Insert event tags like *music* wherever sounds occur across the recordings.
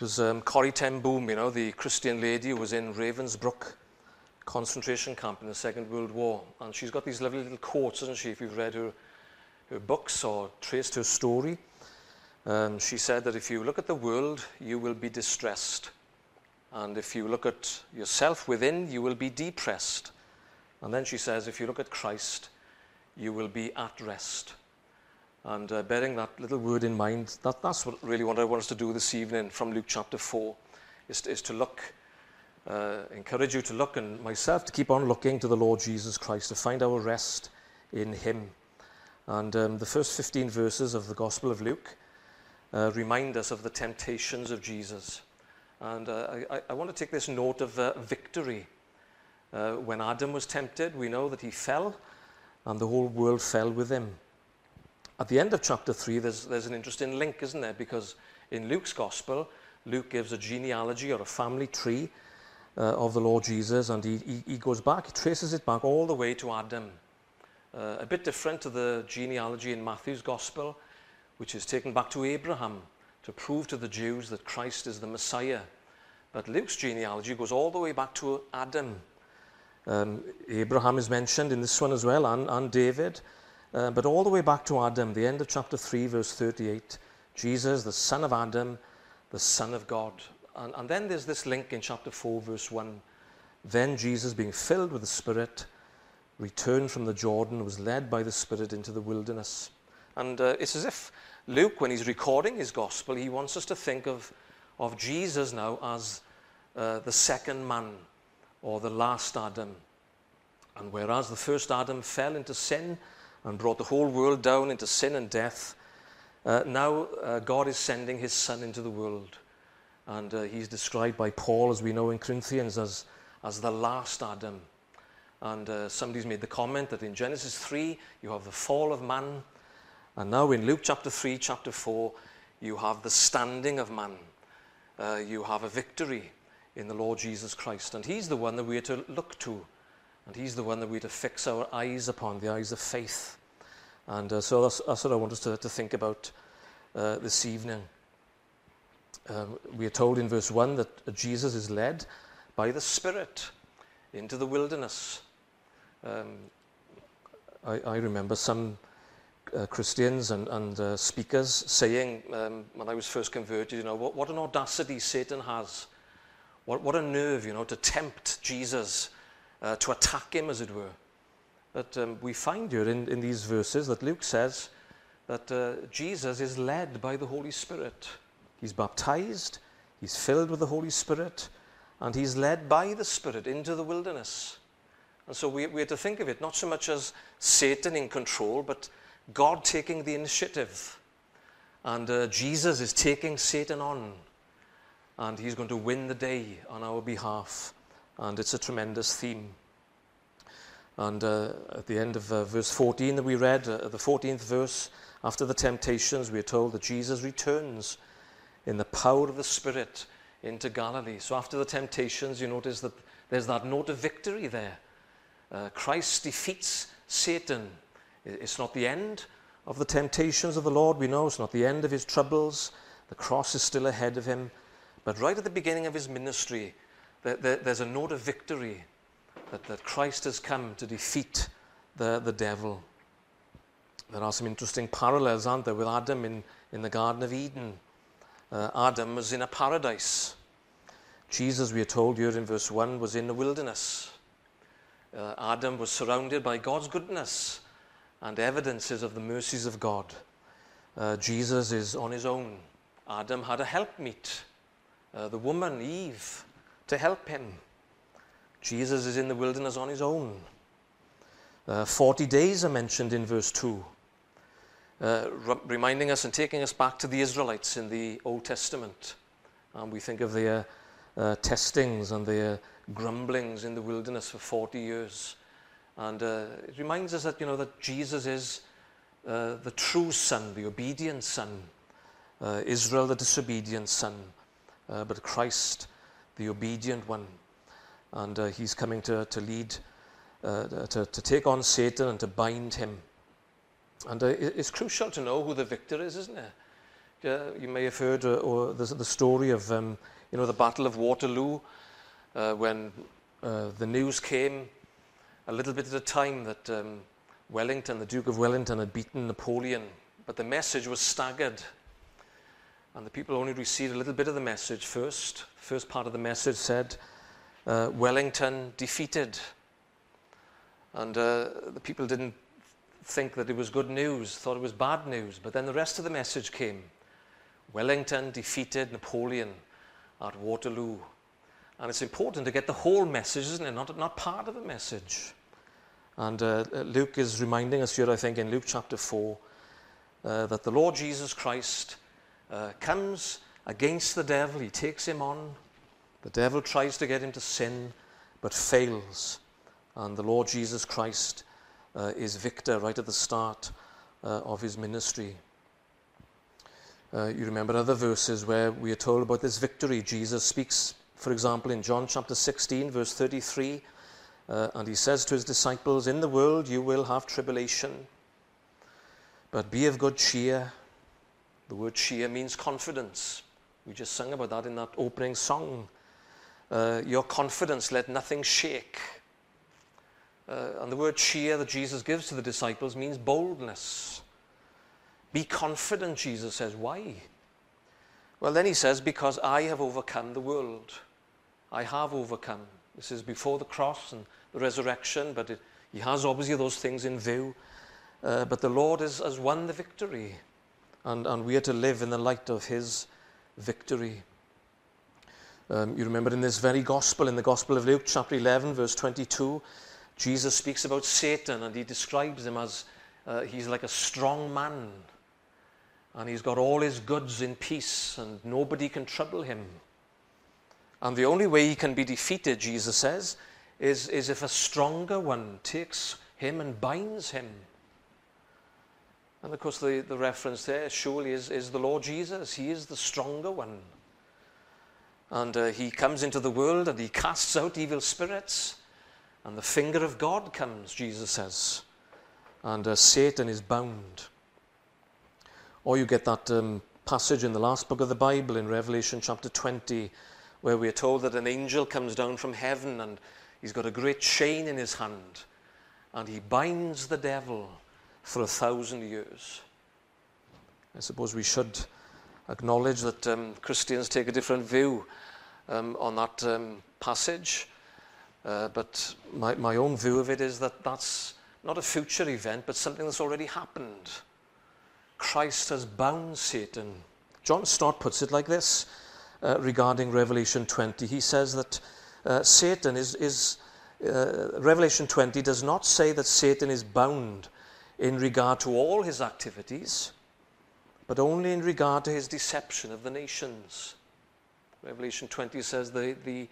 It was um, Corrie ten Boom, you know, the Christian lady who was in Ravensbrück concentration camp in the Second World War. And she's got these lovely little quotes, hasn't she, if you've read her, her books or traced her story. Um, she said that if you look at the world, you will be distressed. And if you look at yourself within, you will be depressed. And then she says, if you look at Christ, you will be at rest. And uh, bearing that little word in mind, that, that's what, really what I want us to do this evening from Luke chapter 4, is, is to look, uh, encourage you to look, and myself to keep on looking to the Lord Jesus Christ, to find our rest in Him. And um, the first 15 verses of the Gospel of Luke uh, remind us of the temptations of Jesus. And uh, I, I, want to take this note of uh, victory. Uh, when Adam was tempted, we know that he fell, and the whole world fell with him. At the end of chapter 3, there's, there's an interesting link, isn't there? Because in Luke's gospel, Luke gives a genealogy or a family tree uh, of the Lord Jesus, and he, he, he, goes back, he traces it back all the way to Adam. Uh, a bit different to the genealogy in Matthew's gospel, which is taken back to Abraham to prove to the Jews that Christ is the Messiah. But Luke's genealogy goes all the way back to Adam. Um, Abraham is mentioned in this one as well, and, and David. Uh, but all the way back to Adam, the end of chapter 3, verse 38, Jesus, the son of Adam, the son of God. And, and then there's this link in chapter 4, verse 1. Then Jesus, being filled with the Spirit, returned from the Jordan, was led by the Spirit into the wilderness. And uh, it's as if Luke, when he's recording his gospel, he wants us to think of, of Jesus now as uh, the second man or the last Adam. And whereas the first Adam fell into sin, and brought the whole world down into sin and death. Uh, now uh, God is sending his son into the world. And uh, he's described by Paul, as we know in Corinthians, as, as the last Adam. And uh, somebody's made the comment that in Genesis 3, you have the fall of man. And now in Luke chapter 3, chapter 4, you have the standing of man. Uh, you have a victory in the Lord Jesus Christ. And he's the one that we are to look to and He's the one that we're to fix our eyes upon, the eyes of faith. And uh, so that's, that's, what I want us to, to think about uh, this evening. Um, we are told in verse 1 that Jesus is led by the Spirit into the wilderness. Um, I, I, remember some uh, Christians and, and uh, speakers saying um, when I was first converted, you know, what, what an audacity Satan has. What, what a nerve, you know, to tempt Jesus uh, to attack him, as it were. But um, we find here in, in these verses that Luke says that uh, Jesus is led by the Holy Spirit. He's baptized, he's filled with the Holy Spirit, and he's led by the Spirit into the wilderness. And so we, we are to think of it not so much as Satan in control, but God taking the initiative. And uh, Jesus is taking Satan on, and he's going to win the day on our behalf and it's a tremendous theme. And uh, at the end of uh, verse 14 that we read, uh, the 14th verse, after the temptations, we are told that Jesus returns in the power of the Spirit into Galilee. So after the temptations, you notice that there's that note of victory there. Uh, Christ defeats Satan. It's not the end of the temptations of the Lord, we know. It's not the end of his troubles. The cross is still ahead of him. But right at the beginning of his ministry, there's a note of victory that, that Christ has come to defeat the, the devil. There are some interesting parallels, aren't there, with Adam in, in the Garden of Eden. Uh, Adam was in a paradise. Jesus, we are told here in verse 1, was in the wilderness. Uh, Adam was surrounded by God's goodness and evidences of the mercies of God. Uh, Jesus is on his own. Adam had a helpmeet. Uh, the woman, Eve, to help him. Jesus is in the wilderness on his own. Uh, 40 days are mentioned in verse 2, uh, reminding us and taking us back to the Israelites in the Old Testament. And we think of their uh, testings and their grumblings in the wilderness for 40 years. And uh, it reminds us that, you know, that Jesus is uh, the true son, the obedient son. Uh, Israel, the disobedient son. but Christ, the obedient one. And uh, he's coming to, to lead, uh, to, to take on Satan and to bind him. And uh, it's crucial to know who the victor is, isn't it? You may have heard uh, or the, the story of um, you know the Battle of Waterloo uh, when uh, the news came a little bit at a time that um, Wellington, the Duke of Wellington, had beaten Napoleon, but the message was staggered. And the people only received a little bit of the message first. First part of the message said, uh, Wellington defeated. And uh, the people didn't think that it was good news, thought it was bad news. But then the rest of the message came Wellington defeated Napoleon at Waterloo. And it's important to get the whole message, isn't it? Not, not part of the message. And uh, Luke is reminding us here, I think, in Luke chapter 4, uh, that the Lord Jesus Christ uh, comes against the devil. He takes him on. The devil tries to get him to sin, but fails. And the Lord Jesus Christ uh, is victor right at the start uh, of his ministry. Uh, you remember other verses where we are told about this victory. Jesus speaks, for example, in John chapter 16, verse 33, uh, and he says to his disciples, In the world you will have tribulation, but be of good cheer. The word cheer means confidence. We just sang about that in that opening song. Uh, your confidence, let nothing shake. Uh, and the word cheer that Jesus gives to the disciples means boldness. Be confident, Jesus says. Why? Well, then he says, Because I have overcome the world. I have overcome. This is before the cross and the resurrection, but it, he has obviously those things in view. Uh, but the Lord has won the victory, and, and we are to live in the light of his victory. Um, you remember in this very gospel, in the Gospel of Luke, chapter 11, verse 22, Jesus speaks about Satan and he describes him as uh, he's like a strong man and he's got all his goods in peace and nobody can trouble him. And the only way he can be defeated, Jesus says, is, is if a stronger one takes him and binds him. And of course, the, the reference there surely is, is the Lord Jesus. He is the stronger one. And uh, he comes into the world and he casts out evil spirits. And the finger of God comes, Jesus says. And uh, Satan is bound. Or you get that um, passage in the last book of the Bible in Revelation chapter 20, where we are told that an angel comes down from heaven and he's got a great chain in his hand. And he binds the devil for a thousand years. I suppose we should acknowledge that um, Christians take a different view um, on that um, passage. Uh, but my, my own view of it is that that's not a future event, but something that's already happened. Christ has bound Satan. John Stott puts it like this uh, regarding Revelation 20. He says that uh, Satan is, is uh, Revelation 20 does not say that Satan is bound in regard to all his activities, but only in regard to his deception of the nations. Revelation 20 says the, the,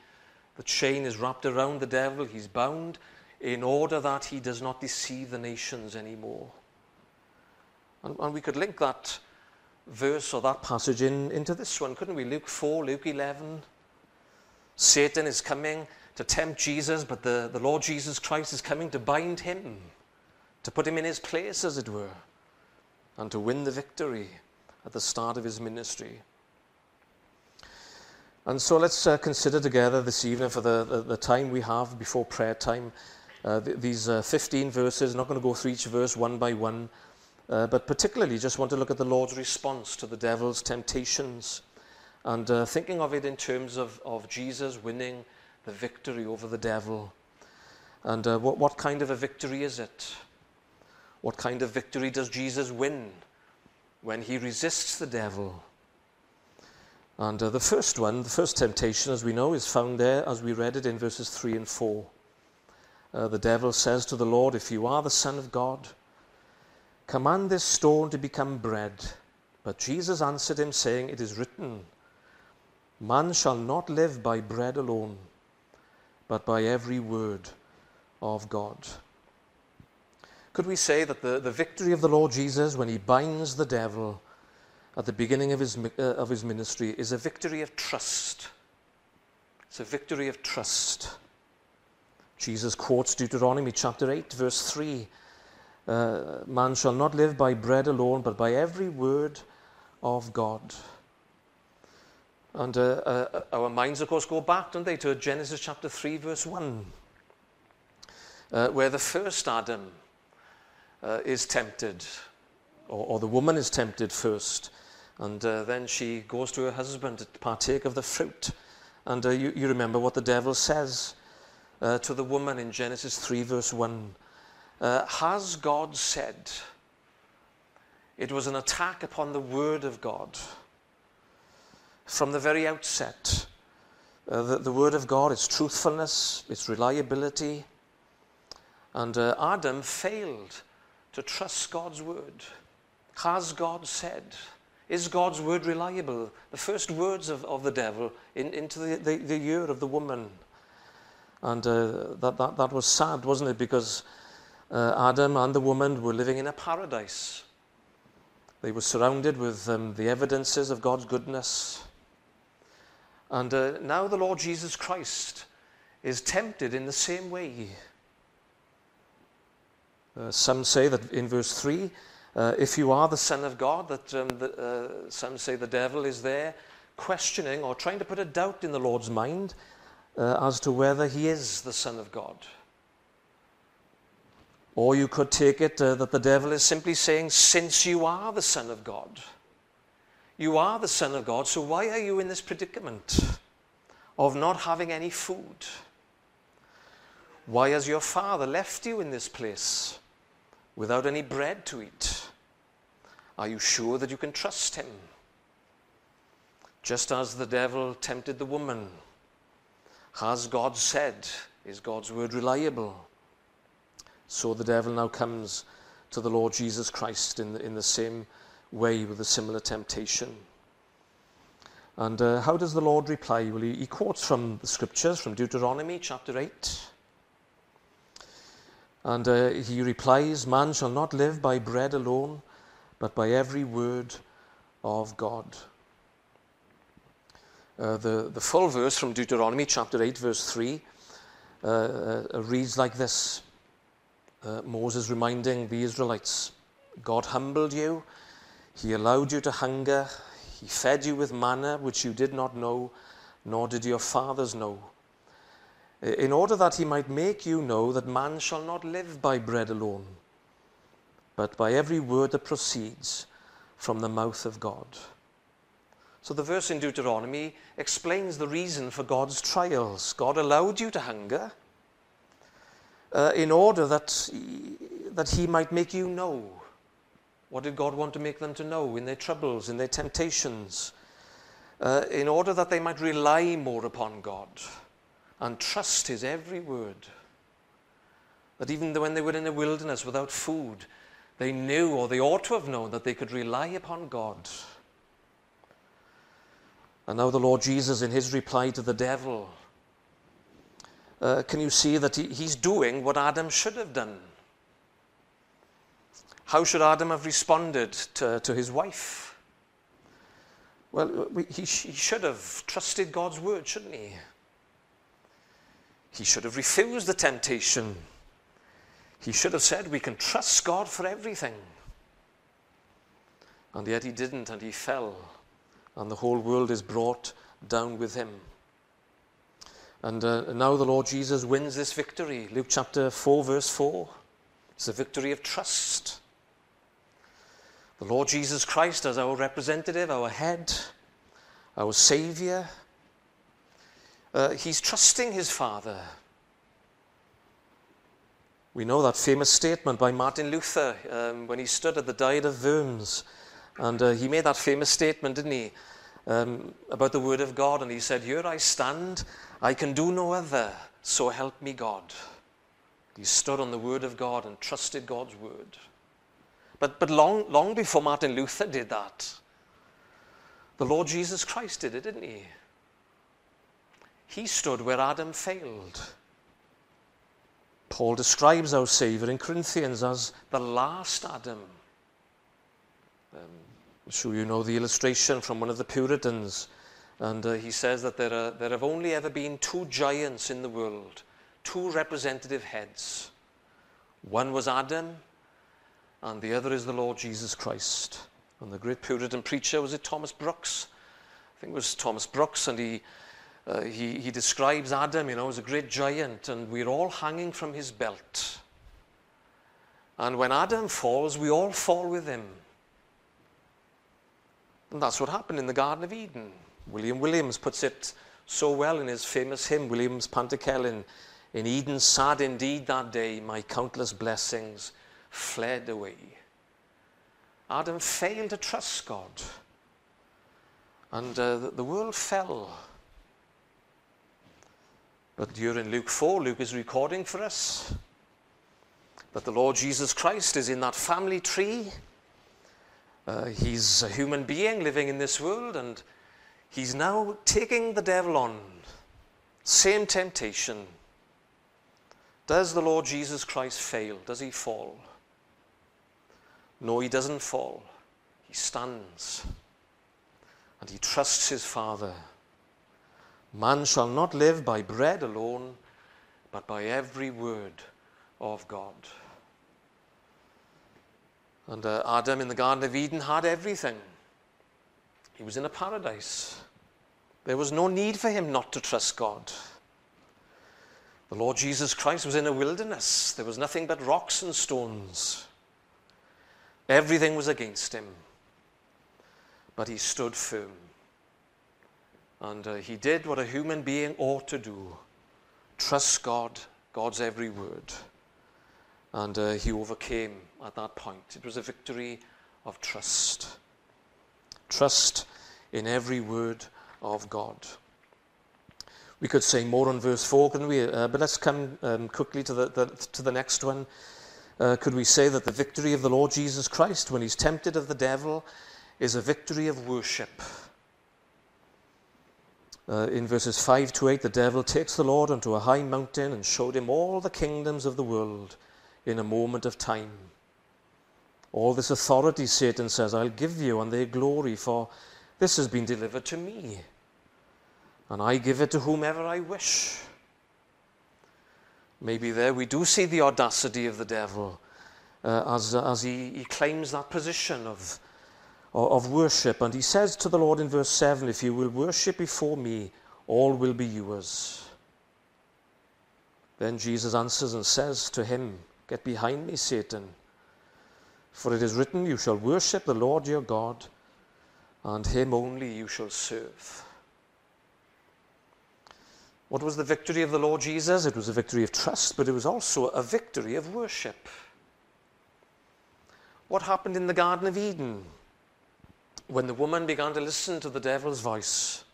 the chain is wrapped around the devil, he's bound in order that he does not deceive the nations anymore. And, and we could link that verse or that passage in, into this one, couldn't we? Luke 4, Luke 11. Satan is coming to tempt Jesus, but the, the Lord Jesus Christ is coming to bind him to put him in his place, as it were, and to win the victory at the start of his ministry. And so let's uh, consider together this evening, for the, the, the, time we have before prayer time, uh, th- these uh, 15 verses. I'm not going to go through each verse one by one, uh, but particularly just want to look at the Lord's response to the devil's temptations and uh, thinking of it in terms of, of Jesus winning the victory over the devil. And uh, what, what kind of a victory is it? What kind of victory does Jesus win when he resists the devil? And uh, the first one, the first temptation, as we know, is found there as we read it in verses 3 and 4. Uh, the devil says to the Lord, If you are the Son of God, command this stone to become bread. But Jesus answered him, saying, It is written, Man shall not live by bread alone, but by every word of God. Could we say that the, the victory of the Lord Jesus when he binds the devil at the beginning of his, uh, of his ministry is a victory of trust? It's a victory of trust. Jesus quotes Deuteronomy chapter 8, verse 3 uh, Man shall not live by bread alone, but by every word of God. And uh, uh, our minds, of course, go back, don't they, to Genesis chapter 3, verse 1, uh, where the first Adam uh, is tempted, or, or, the woman is tempted first. And uh, then she goes to her husband to partake of the fruit. And uh, you, you, remember what the devil says to the woman in Genesis 3, verse 1. Has God said? It was an attack upon the word of God from the very outset. Uh, the, the, Word of God, its truthfulness, its reliability. And uh, Adam failed to trust God's Word. Has God said? Is God's Word reliable? The first words of, of the devil in, into the, the, the ear of the woman. And uh, that, that, that was sad, wasn't it? Because uh, Adam and the woman were living in a paradise. They were surrounded with um, the evidences of God's goodness. And uh, now the Lord Jesus Christ is tempted in the same way. Uh, some say that in verse 3, uh, if you are the Son of God, that um, the, uh, some say the devil is there questioning or trying to put a doubt in the Lord's mind uh, as to whether he is the Son of God. Or you could take it uh, that the devil is simply saying, since you are the Son of God, you are the Son of God, so why are you in this predicament of not having any food? Why has your Father left you in this place without any bread to eat? Are you sure that you can trust Him? Just as the devil tempted the woman, has God said, is God's word reliable? So the devil now comes to the Lord Jesus Christ in the, in the same way with a similar temptation. And uh, how does the Lord reply? Well, he, he quotes from the scriptures, from Deuteronomy chapter 8. And uh, he replies, Man shall not live by bread alone, but by every word of God. Uh, the, the full verse from Deuteronomy chapter 8, verse 3, uh, uh, reads like this uh, Moses reminding the Israelites God humbled you he allowed you to hunger. He fed you with manna, which you did not know, nor did your fathers know. In order that he might make you know that man shall not live by bread alone, but by every word that proceeds from the mouth of God. So the verse in Deuteronomy explains the reason for God's trials. God allowed you to hunger uh, in order that, that he might make you know what did God want to make them to know in their troubles, in their temptations? Uh, in order that they might rely more upon God and trust His every word. That even when they were in the wilderness without food, they knew, or they ought to have known, that they could rely upon God. And now the Lord Jesus, in his reply to the devil, uh, can you see that he, he's doing what Adam should have done? How should Adam have responded to, to his wife? Well, we, he, he should have trusted God's word, shouldn't he? He should have refused the temptation. He should have said, We can trust God for everything. And yet he didn't, and he fell. And the whole world is brought down with him. And uh, now the Lord Jesus wins this victory. Luke chapter 4, verse 4. It's a victory of trust. The Lord Jesus Christ as our representative, our head, our Savior. Uh, he's trusting his Father. We know that famous statement by Martin Luther um, when he stood at the Diet of Worms. And uh, he made that famous statement, didn't he, um, about the Word of God. And he said, Here I stand, I can do no other, so help me God. He stood on the Word of God and trusted God's Word. But, but long, long before Martin Luther did that, the Lord Jesus Christ did it, didn't he? He stood where Adam failed. Paul describes our Saviour in Corinthians as the last Adam. Um, I'm sure you know the illustration from one of the Puritans. And uh, he says that there, are, there have only ever been two giants in the world, two representative heads. One was Adam, and the other is the Lord Jesus Christ. And the great Puritan preacher was it Thomas Brooks? I think it was Thomas Brooks, and he, uh, he, he describes Adam, you know, as a great giant, and we're all hanging from his belt. And when Adam falls, we all fall with him. And that's what happened in the Garden of Eden. William Williams puts it so well in his famous hymn, Williams Pantycelyn, in Eden sad indeed that day, my countless blessings fled away. Adam failed to trust God. And uh, the world fell. But during Luke 4, Luke is recording for us that the Lord Jesus Christ is in that family tree. Uh, he's a human being living in this world, and he's now taking the devil on. Same temptation. Does the Lord Jesus Christ fail? Does he fall? No, he doesn't fall. He stands and he trusts his Father. Man shall not live by bread alone, but by every word of God. And uh, Adam in the Garden of Eden had everything. He was in a paradise. There was no need for him not to trust God. The Lord Jesus Christ was in a wilderness. There was nothing but rocks and stones. Everything was against him. But he stood firm. And uh, he did what a human being ought to do trust God, God's every word. And uh, he overcame at that point. It was a victory of trust. Trust in every word of God. We could say more on verse 4, couldn't we? Uh, but let's come um, quickly to the, the, to the next one. Uh, could we say that the victory of the Lord Jesus Christ when he's tempted of the devil is a victory of worship? Uh, in verses 5 to 8, the devil takes the Lord unto a high mountain and showed him all the kingdoms of the world in a moment of time. All this authority, Satan says, I'll give you and their glory, for this has been delivered to me, and I give it to whomever I wish. Maybe there we do see the audacity of the devil uh, as, as he, he claims that position of, of worship. And he says to the Lord in verse 7 If you will worship before me, all will be yours. Then Jesus answers and says to him, Get behind me, Satan. For it is written, You shall worship the Lord your God, and him only you shall serve. What was the victory of the Lord Jesus? It was a victory of trust, but it was also a victory of worship. What happened in the Garden of Eden when the woman began to listen to the devil's voice?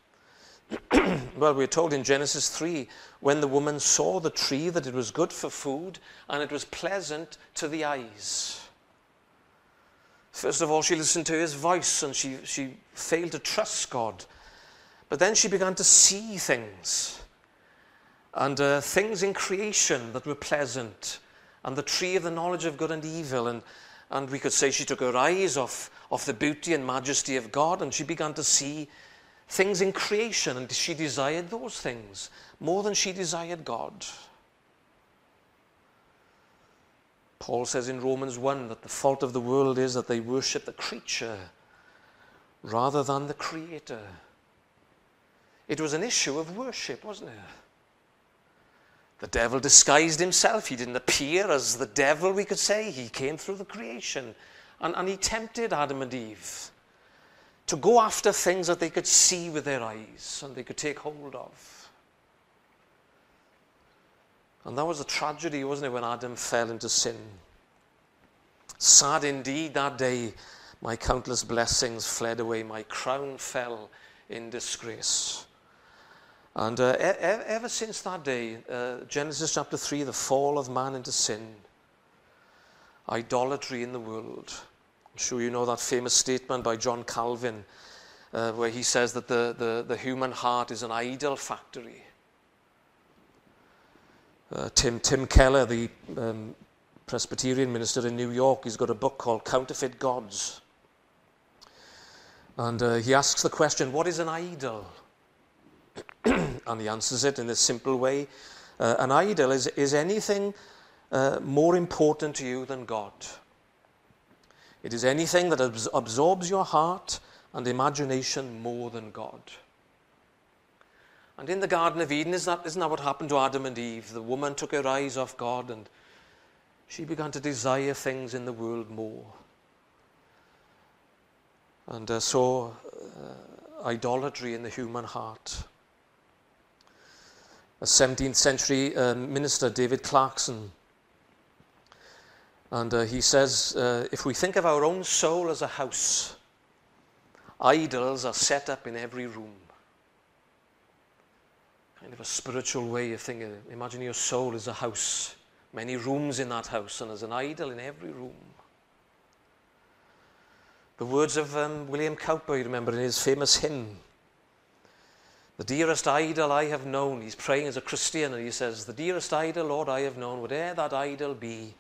*clears throat* well, we're told in Genesis 3 when the woman saw the tree that it was good for food and it was pleasant to the eyes. First of all, she listened to his voice and she, she failed to trust God. But then she began to see things and uh, things in creation that were pleasant, and the tree of the knowledge of good and evil. And, and we could say she took her eyes off, off the beauty and majesty of God, and she began to see things in creation, and she desired those things more than she desired God. Paul says in Romans 1 that the fault of the world is that they worship the creature rather than the creator. It was an issue of worship, wasn't it? The devil disguised himself. He didn't appear as the devil, we could say. He came through the creation. And, and he tempted Adam and Eve to go after things that they could see with their eyes and they could take hold of. And that was a tragedy, wasn't it, when Adam fell into sin? Sad indeed that day, my countless blessings fled away, my crown fell in disgrace. And uh, ever since that day, uh, Genesis chapter 3, the fall of man into sin, idolatry in the world. I'm sure you know that famous statement by John Calvin, uh, where he says that the, the, the human heart is an idol factory. Uh, Tim, Tim Keller, the um, Presbyterian minister in New York, he's got a book called Counterfeit Gods. And uh, he asks the question what is an idol? And he answers it in a simple way. Uh, an idol is, is anything uh, more important to you than God. It is anything that absorbs your heart and imagination more than God. And in the Garden of Eden, isn't that, isn't that what happened to Adam and Eve? The woman took her eyes off God and she began to desire things in the world more. And uh, saw uh, idolatry in the human heart. A 17th century uh, minister, David Clarkson, and uh, he says, uh, if we think of our own soul as a house, idols are set up in every room. Kind of a spiritual way of thinking. Imagine your soul is a house, many rooms in that house, and there's an idol in every room. The words of um, William Cowper, you remember, in his famous hymn, the dearest idol I have known, he's praying as a Christian, and he says, The dearest idol, Lord, I have known, whate'er that idol be,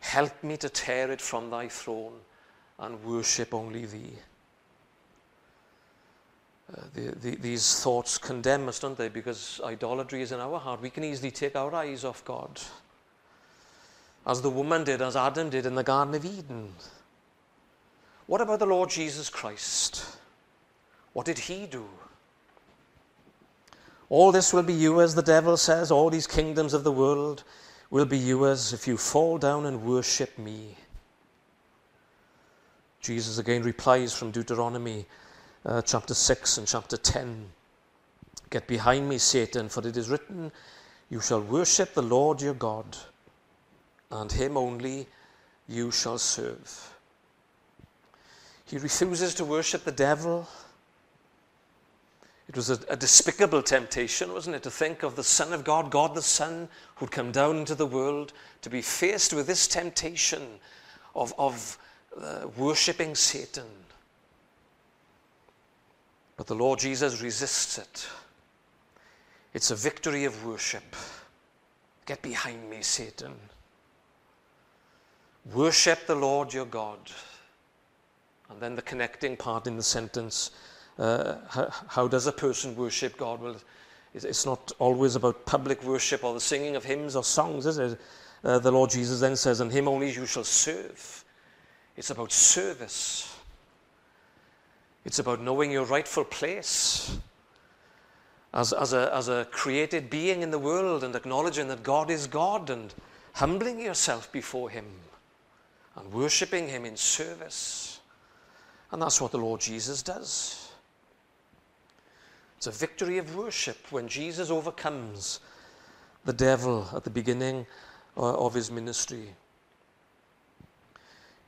Help me to tear it from thy throne and worship only thee. Uh, the, the, these thoughts condemn us, don't they? Because idolatry is in our heart. We can easily take our eyes off God. As the woman did, as Adam did in the Garden of Eden. What about the Lord Jesus Christ? What did he do? All this will be yours, the devil says, all these kingdoms of the world will be yours if you fall down and worship me. Jesus again replies from Deuteronomy uh, chapter 6 and chapter 10 Get behind me, Satan, for it is written, You shall worship the Lord your God, and him only you shall serve. He refuses to worship the devil it was a, a, despicable temptation, wasn't it, to think of the Son of God, God the Son, who'd come down into the world to be faced with this temptation of, of uh, worshipping Satan. But the Lord Jesus resists it. It's a victory of worship. Get behind me, Satan. Worship the Lord your God. And then the connecting part in the sentence uh, how, how, does a person worship God? Well, it's not always about public worship or the singing of hymns or songs, is it? Uh, the Lord Jesus then says, And him only you shall serve. It's about service. It's about knowing your rightful place as, as, a, as a created being in the world and acknowledging that God is God and humbling yourself before Him and worshipping Him in service. And that's what the Lord Jesus does. It's a victory of worship when Jesus overcomes the devil at the beginning uh, of his ministry.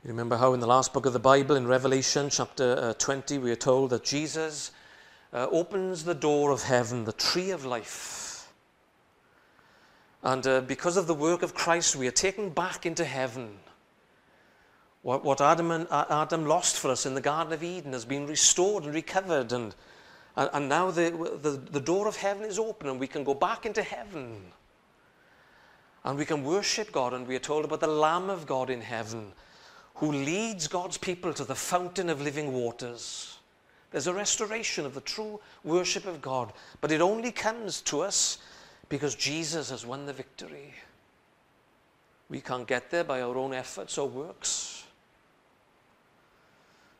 You remember how in the last book of the Bible, in Revelation chapter uh, 20, we are told that Jesus uh, opens the door of heaven, the tree of life. And because of the work of Christ, we are taken back into heaven. What, Adam, and, Adam lost for us in the Garden of Eden has been restored and recovered and and, and now the, the, the door of heaven is open and we can go back into heaven. And we can worship God. And we are told about the Lamb of God in heaven who leads God's people to the fountain of living waters. There's a restoration of the true worship of God. But it only comes to us because Jesus has won the victory. We can't get there by our own efforts or works.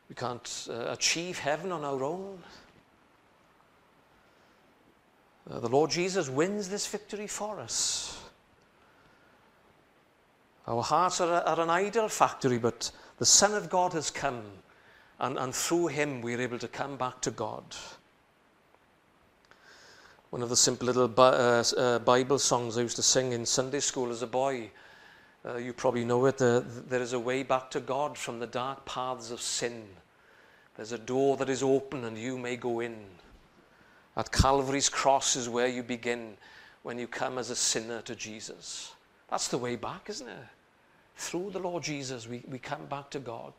We can't uh, achieve heaven on our own. Uh, the Lord Jesus wins this victory for us. Our hearts are, are an idol factory, but the Son of God has come, and, and through him we're able to come back to God. One of the simple little uh, uh, Bible songs I used to sing in Sunday school as a boy. Uh, you probably know it. There is a way back to God from the dark paths of sin. There's a door that is open and you may go in. At Calvary's cross is where you begin when you come as a sinner to Jesus. That's the way back, isn't it? Through the Lord Jesus, we, we come back to God.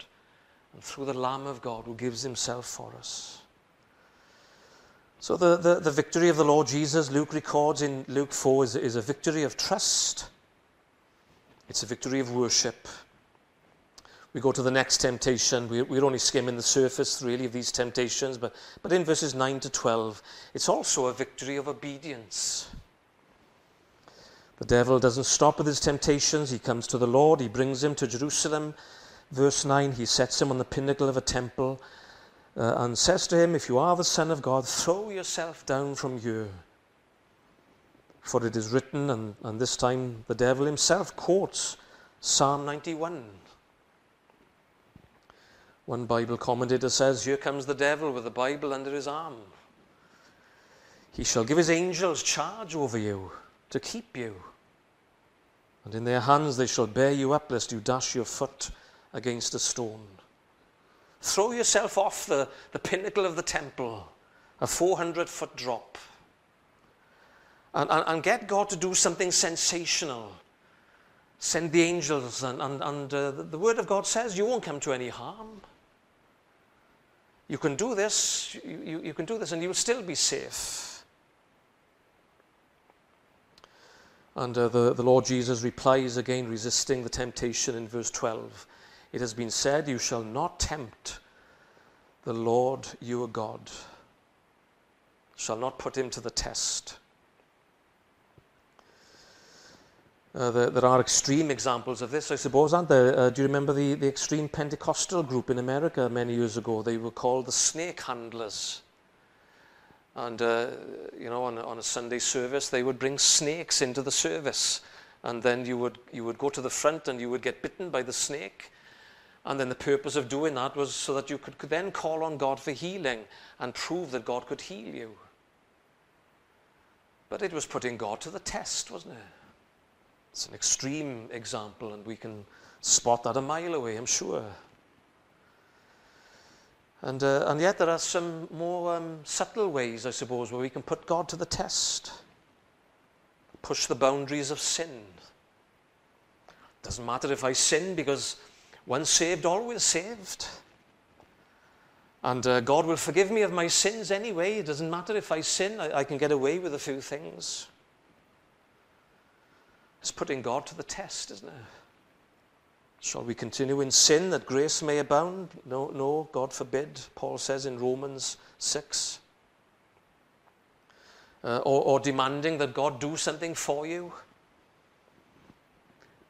And through the Lamb of God who gives himself for us. So, the, the, the victory of the Lord Jesus, Luke records in Luke 4, is, is a victory of trust, it's a victory of worship, we go to the next temptation. We're, we're only skimming the surface, really, of these temptations. But, but in verses 9 to 12, it's also a victory of obedience. The devil doesn't stop with his temptations. He comes to the Lord, he brings him to Jerusalem, verse 9, he sets him on the pinnacle of a temple uh, and says to him, If you are the Son of God, throw yourself down from here. For it is written, and, and this time the devil himself quotes Psalm 91. One Bible commentator says, Here comes the devil with the Bible under his arm. He shall give his angels charge over you to keep you. And in their hands they shall bear you up, lest you dash your foot against a stone. Throw yourself off the, the pinnacle of the temple, a 400 foot drop, and, and, and get God to do something sensational. Send the angels, and, and, and uh, the, the Word of God says you won't come to any harm. You can do this, you, you, you can do this, and you'll still be safe. And uh, the, the Lord Jesus replies again, resisting the temptation in verse 12. It has been said, You shall not tempt the Lord your God, shall not put him to the test. Uh, there, there, are extreme examples of this, I suppose, aren't there? Uh, do you remember the, the extreme Pentecostal group in America many years ago? They were called the snake handlers. And, uh, you know, on, on a Sunday service, they would bring snakes into the service. And then you would, you would go to the front and you would get bitten by the snake. And then the purpose of doing that was so that you could, could then call on God for healing and prove that God could heal you. But it was putting God to the test, wasn't it? It's an extreme example, and we can spot that a mile away, I'm sure. And, uh, and yet, there are some more um, subtle ways, I suppose, where we can put God to the test, push the boundaries of sin. Doesn't matter if I sin because once saved, always saved. And uh, God will forgive me of my sins anyway. It doesn't matter if I sin, I, I can get away with a few things. It's putting God to the test, isn't it? Shall we continue in sin that grace may abound? No, no, God forbid, Paul says in Romans 6. Uh, or, or demanding that God do something for you.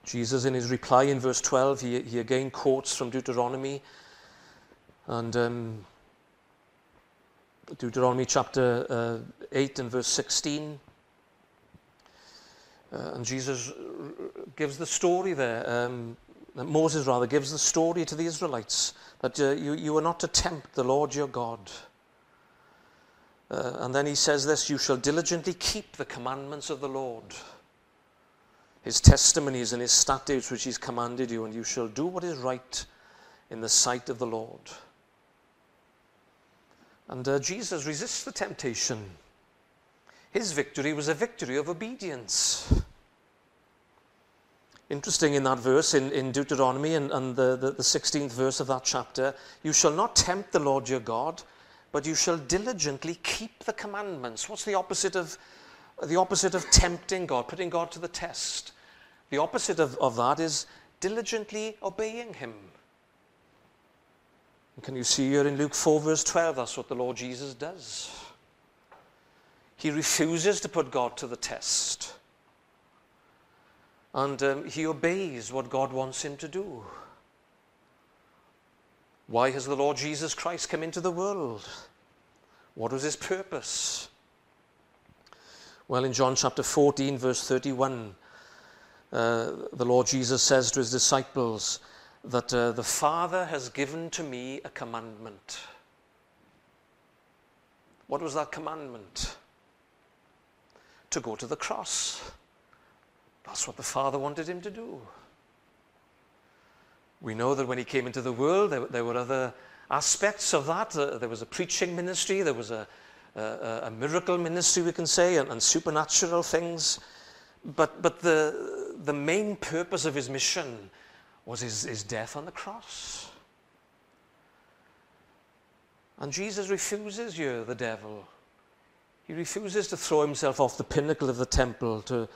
Jesus, in his reply in verse 12, he, he again quotes from Deuteronomy. And um, Deuteronomy chapter uh, 8 and verse 16. Uh, and Jesus gives the story there. Um, Moses, rather, gives the story to the Israelites that uh, you, you are not to tempt the Lord your God. Uh, and then he says this You shall diligently keep the commandments of the Lord, his testimonies and his statutes which he's commanded you, and you shall do what is right in the sight of the Lord. And uh, Jesus resists the temptation his victory was a victory of obedience. Interesting in that verse in, in Deuteronomy and, and the, the, the 16th verse of that chapter you shall not tempt the Lord your God, but you shall diligently keep the commandments. What's the opposite of the opposite of tempting God, putting God to the test? The opposite of, of that is diligently obeying Him. And can you see here in Luke 4, verse 12, that's what the Lord Jesus does. He refuses to put God to the test. And um, he obeys what God wants him to do. Why has the Lord Jesus Christ come into the world? What was his purpose? Well, in John chapter 14, verse 31, uh, the Lord Jesus says to his disciples that uh, the Father has given to me a commandment. What was that commandment? To go to the cross. That's what the Father wanted him to do. We know that when he came into the world, there, there were other aspects of that. Uh, there was a preaching ministry, there was a, a, a miracle ministry, we can say, and, and supernatural things. But, but the, the main purpose of his mission was his, his death on the cross. And Jesus refuses you, the devil. He refuses to throw himself off the pinnacle of the temple to,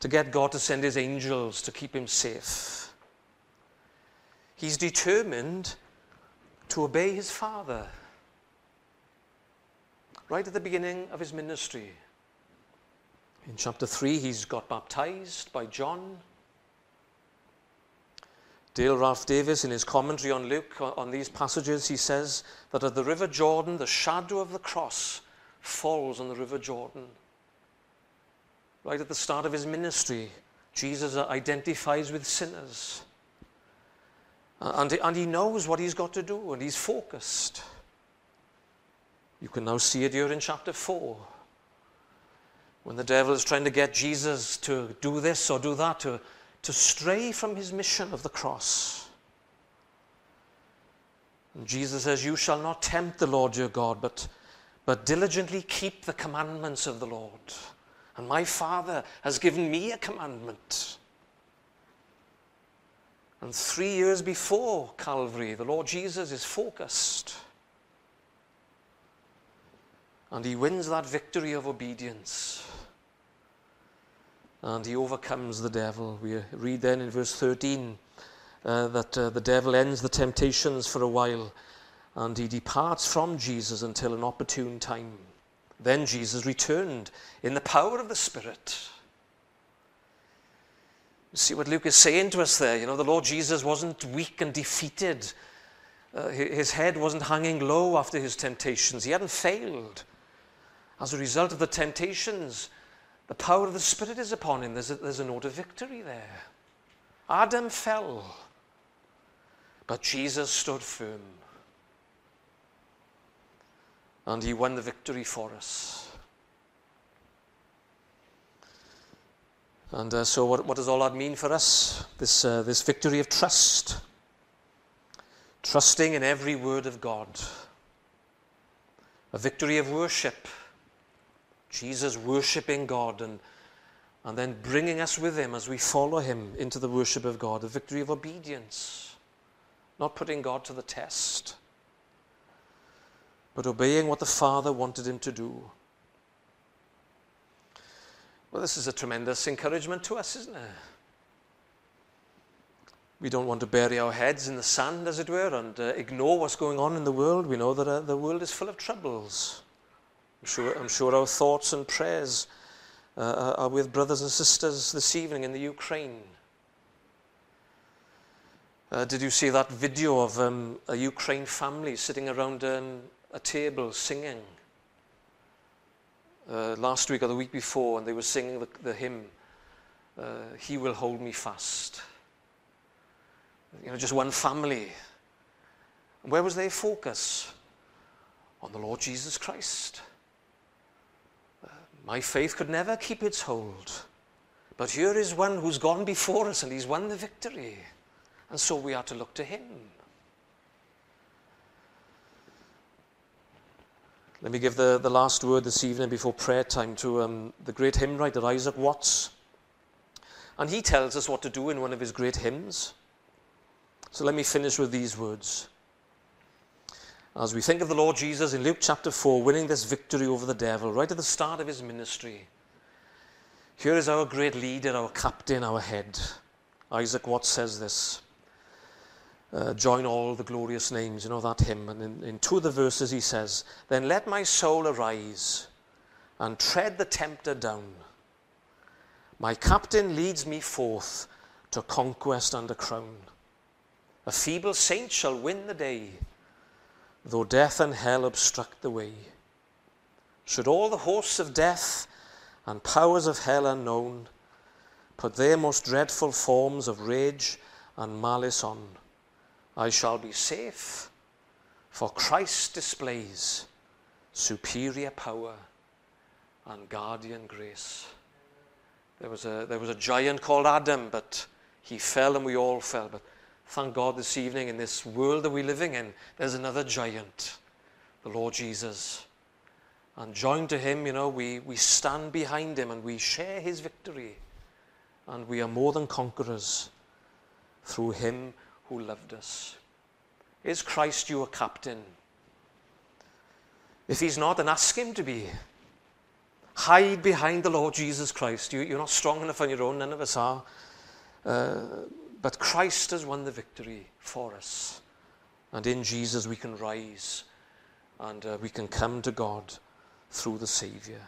to get God to send his angels to keep him safe. He's determined to obey his Father. Right at the beginning of his ministry. In chapter 3, he's got baptized by John. Dale Ralph Davis, in his commentary on Luke, on these passages, he says that at the River Jordan, the shadow of the cross falls on the River Jordan. Right at the start of his ministry, Jesus identifies with sinners. And, and he knows what he's got to do, and he's focused. You can now see it here in chapter 4. When the devil is trying to get Jesus to do this or do that, to, to stray from his mission of the cross. And Jesus says, You shall not tempt the Lord your God, but, but diligently keep the commandments of the Lord. And my Father has given me a commandment. And three years before Calvary, the Lord Jesus is focused. And he wins that victory of obedience. And he overcomes the devil. We read then in verse 13 uh, that uh, the devil ends the temptations for a while and he departs from Jesus until an opportune time. Then Jesus returned in the power of the Spirit. See what Luke is saying to us there. You know, the Lord Jesus wasn't weak and defeated. Uh, his head wasn't hanging low after his temptations. He hadn't failed. As a result of the temptations, the power of the Spirit is upon him. There's a, there's a note of victory there. Adam fell, but Jesus stood firm and he won the victory for us. And uh, so, what, what, does all that mean for us? This, uh, this victory of trust. Trusting in every word of God. A victory of worship. Jesus worshipping God and, and then bringing us with him as we follow him into the worship of God. A victory of obedience. Not putting God to the test but obeying what the Father wanted him to do. Well, this is a tremendous encouragement to us, isn't it? We don't want to bury our heads in the sand, as it were, and uh, ignore what's going on in the world. We know that uh, the world is full of troubles. I'm sure, I'm sure our thoughts and prayers uh, are with brothers and sisters this evening in the Ukraine. Uh, did you see that video of um, a Ukraine family sitting around um, a table singing uh, last week or the week before, and they were singing the, the hymn, uh, He Will Hold Me Fast. You know, just one family. And where was their focus? On the Lord Jesus Christ. Uh, my faith could never keep its hold. But here is one who's gone before us and he's won the victory. And so we are to look to him. Let me give the, the last word this evening before prayer time to um, the great hymn writer Isaac Watts. And he tells us what to do in one of his great hymns. So let me finish with these words. As we think of the Lord Jesus in Luke chapter 4, winning this victory over the devil right at the start of his ministry, here is our great leader, our captain, our head. Isaac Watts says this uh, join all the glorious names, you know that hymn. And in, in two of the verses he says, Then let my soul arise and tread the tempter down. My captain leads me forth to conquest and a crown. A feeble saint shall win the day, though death and hell obstruct the way. Should all the hosts of death and powers of hell unknown put their most dreadful forms of rage and malice on, I shall be safe, for Christ displays superior power and guardian grace. There was, a, there was a giant called Adam, but he fell and we all fell. But thank God this evening, in this world that we're living in, there's another giant, the Lord Jesus. And joined to him, you know, we, we stand behind him and we share his victory. And we are more than conquerors through him who loved us. Is Christ your captain? If he's not, then ask him to be. Hide behind the Lord Jesus Christ. You, are not strong enough on your own, none of us are. Uh, but Christ has won the victory for us. And in Jesus we can rise and uh, we can come to God through the Savior.